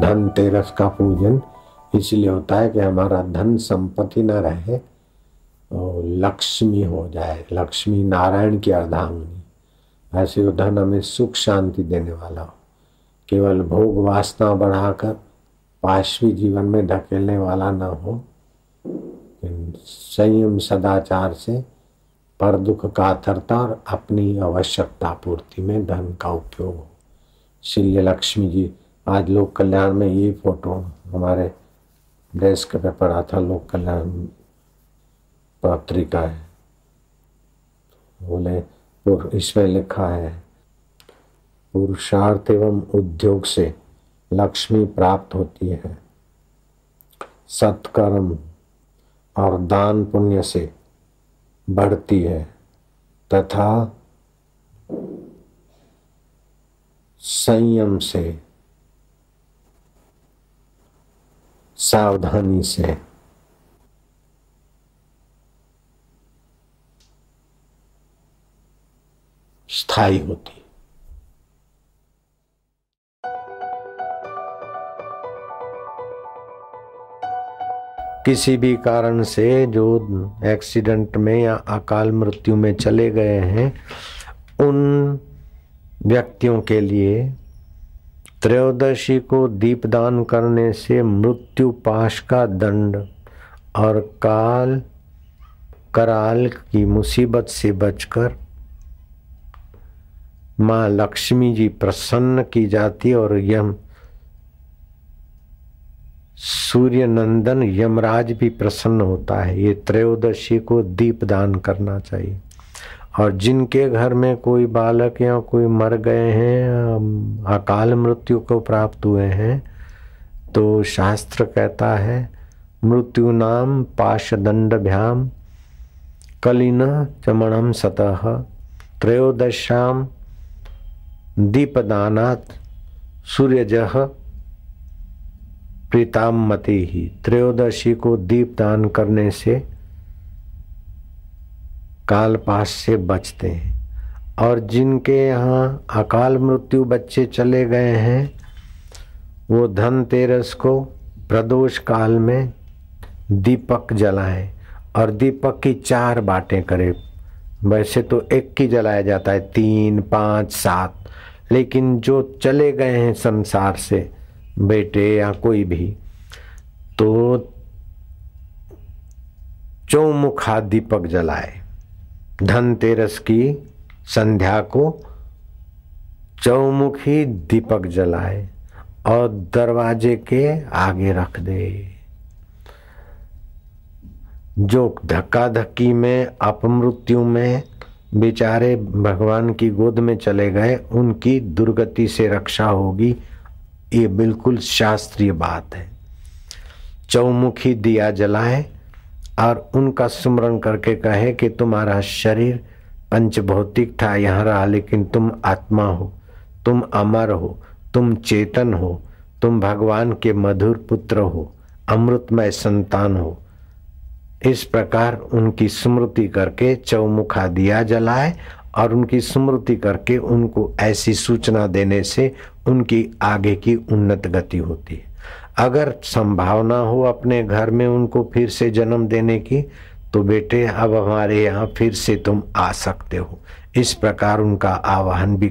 धनतेरस का पूजन। इसलिए होता है कि हमारा धन संपत्ति न रहे और लक्ष्मी हो जाए। लक्ष्मी नारायण की अर्धांगनी। ऐसे वो धन हमें सुख शांति देने वाला हो। केवल भोग वासना बढ़ाकर पाशवी जीवन में धकेलने वाला न हो। संयम सदाचार से पर दुख कातरता और अपनी आवश्यकता पूर्ति में धन का उपयोग हो। श्री लक्ष्मी जी आज लोक कल्याण में ये फ़ोटो हमारे डेस्क पे पड़ा था, लोक कल्याण पत्रिका है। बोले इसमें लिखा है, पुरुषार्थ एवं उद्योग से लक्ष्मी प्राप्त होती है। सत्कर्म और दान पुण्य से बढ़ती है तथा संयम से सावधानी से। स्थायी होती। किसी भी कारण से जो एक्सीडेंट में या अकाल मृत्यु में चले गए हैं, उन व्यक्तियों के लिए त्रयोदशी को दीपदान करने से मृत्यु पाश का दंड और काल कराल की मुसीबत से बचकर माँ लक्ष्मी जी प्रसन्न की जाती और यम सूर्य नंदन यमराज भी प्रसन्न होता है। ये त्रयोदशी को दीप दान करना चाहिए। और जिनके घर में कोई बालक या कोई मर गए हैं अकाल मृत्यु को प्राप्त हुए हैं तो शास्त्र कहता है, मृत्यु नाम पाशदंडभ्याम, कलिन चमणम सतह त्रयोदशाम दीपदानात सूर्यजह प्रीतामती ही त्रयोदशी को दीप दान करने से काल पास से बचते हैं। और जिनके यहाँ अकाल मृत्यु बच्चे चले गए हैं, वो धनतेरस को प्रदोष काल में दीपक जलाएँ और दीपक की चार बातें करें। वैसे तो एक की जलाया जाता है, तीन, पाँच, सात, लेकिन जो चले गए हैं संसार से, बेटे या कोई भी तो चौमुखा दीपक जलाए। धनतेरस की संध्या को चौमुखी दीपक जलाए और दरवाजे के आगे रख दे। जो धक्का धक्की में, अपमृत्यु में बेचारे भगवान की गोद में चले गए, उनकी दुर्गति से रक्षा होगी, ये बिल्कुल शास्त्रीय बात है। चौमुखी दिया जलाए और उनका स्मरण करके कहे कि तुम्हारा शरीर पंच भौतिक था, यहाँ रहा, लेकिन तुम आत्मा हो, तुम अमर हो, तुम चेतन हो, तुम भगवान के मधुर पुत्र हो, अमृतमय संतान हो। इस प्रकार उनकी स्मृति करके चौमुखा दिया जलाए और उनकी स्मृति करके उनको ऐसी सूचना देने से उनकी आगे की उन्नत गति होती है। अगर संभावना हो अपने घर में उनको फिर से जन्म देने की तो बेटे, अब हमारे यहाँ फिर से तुम आ सकते हो। इस प्रकार उनका आवाहन भी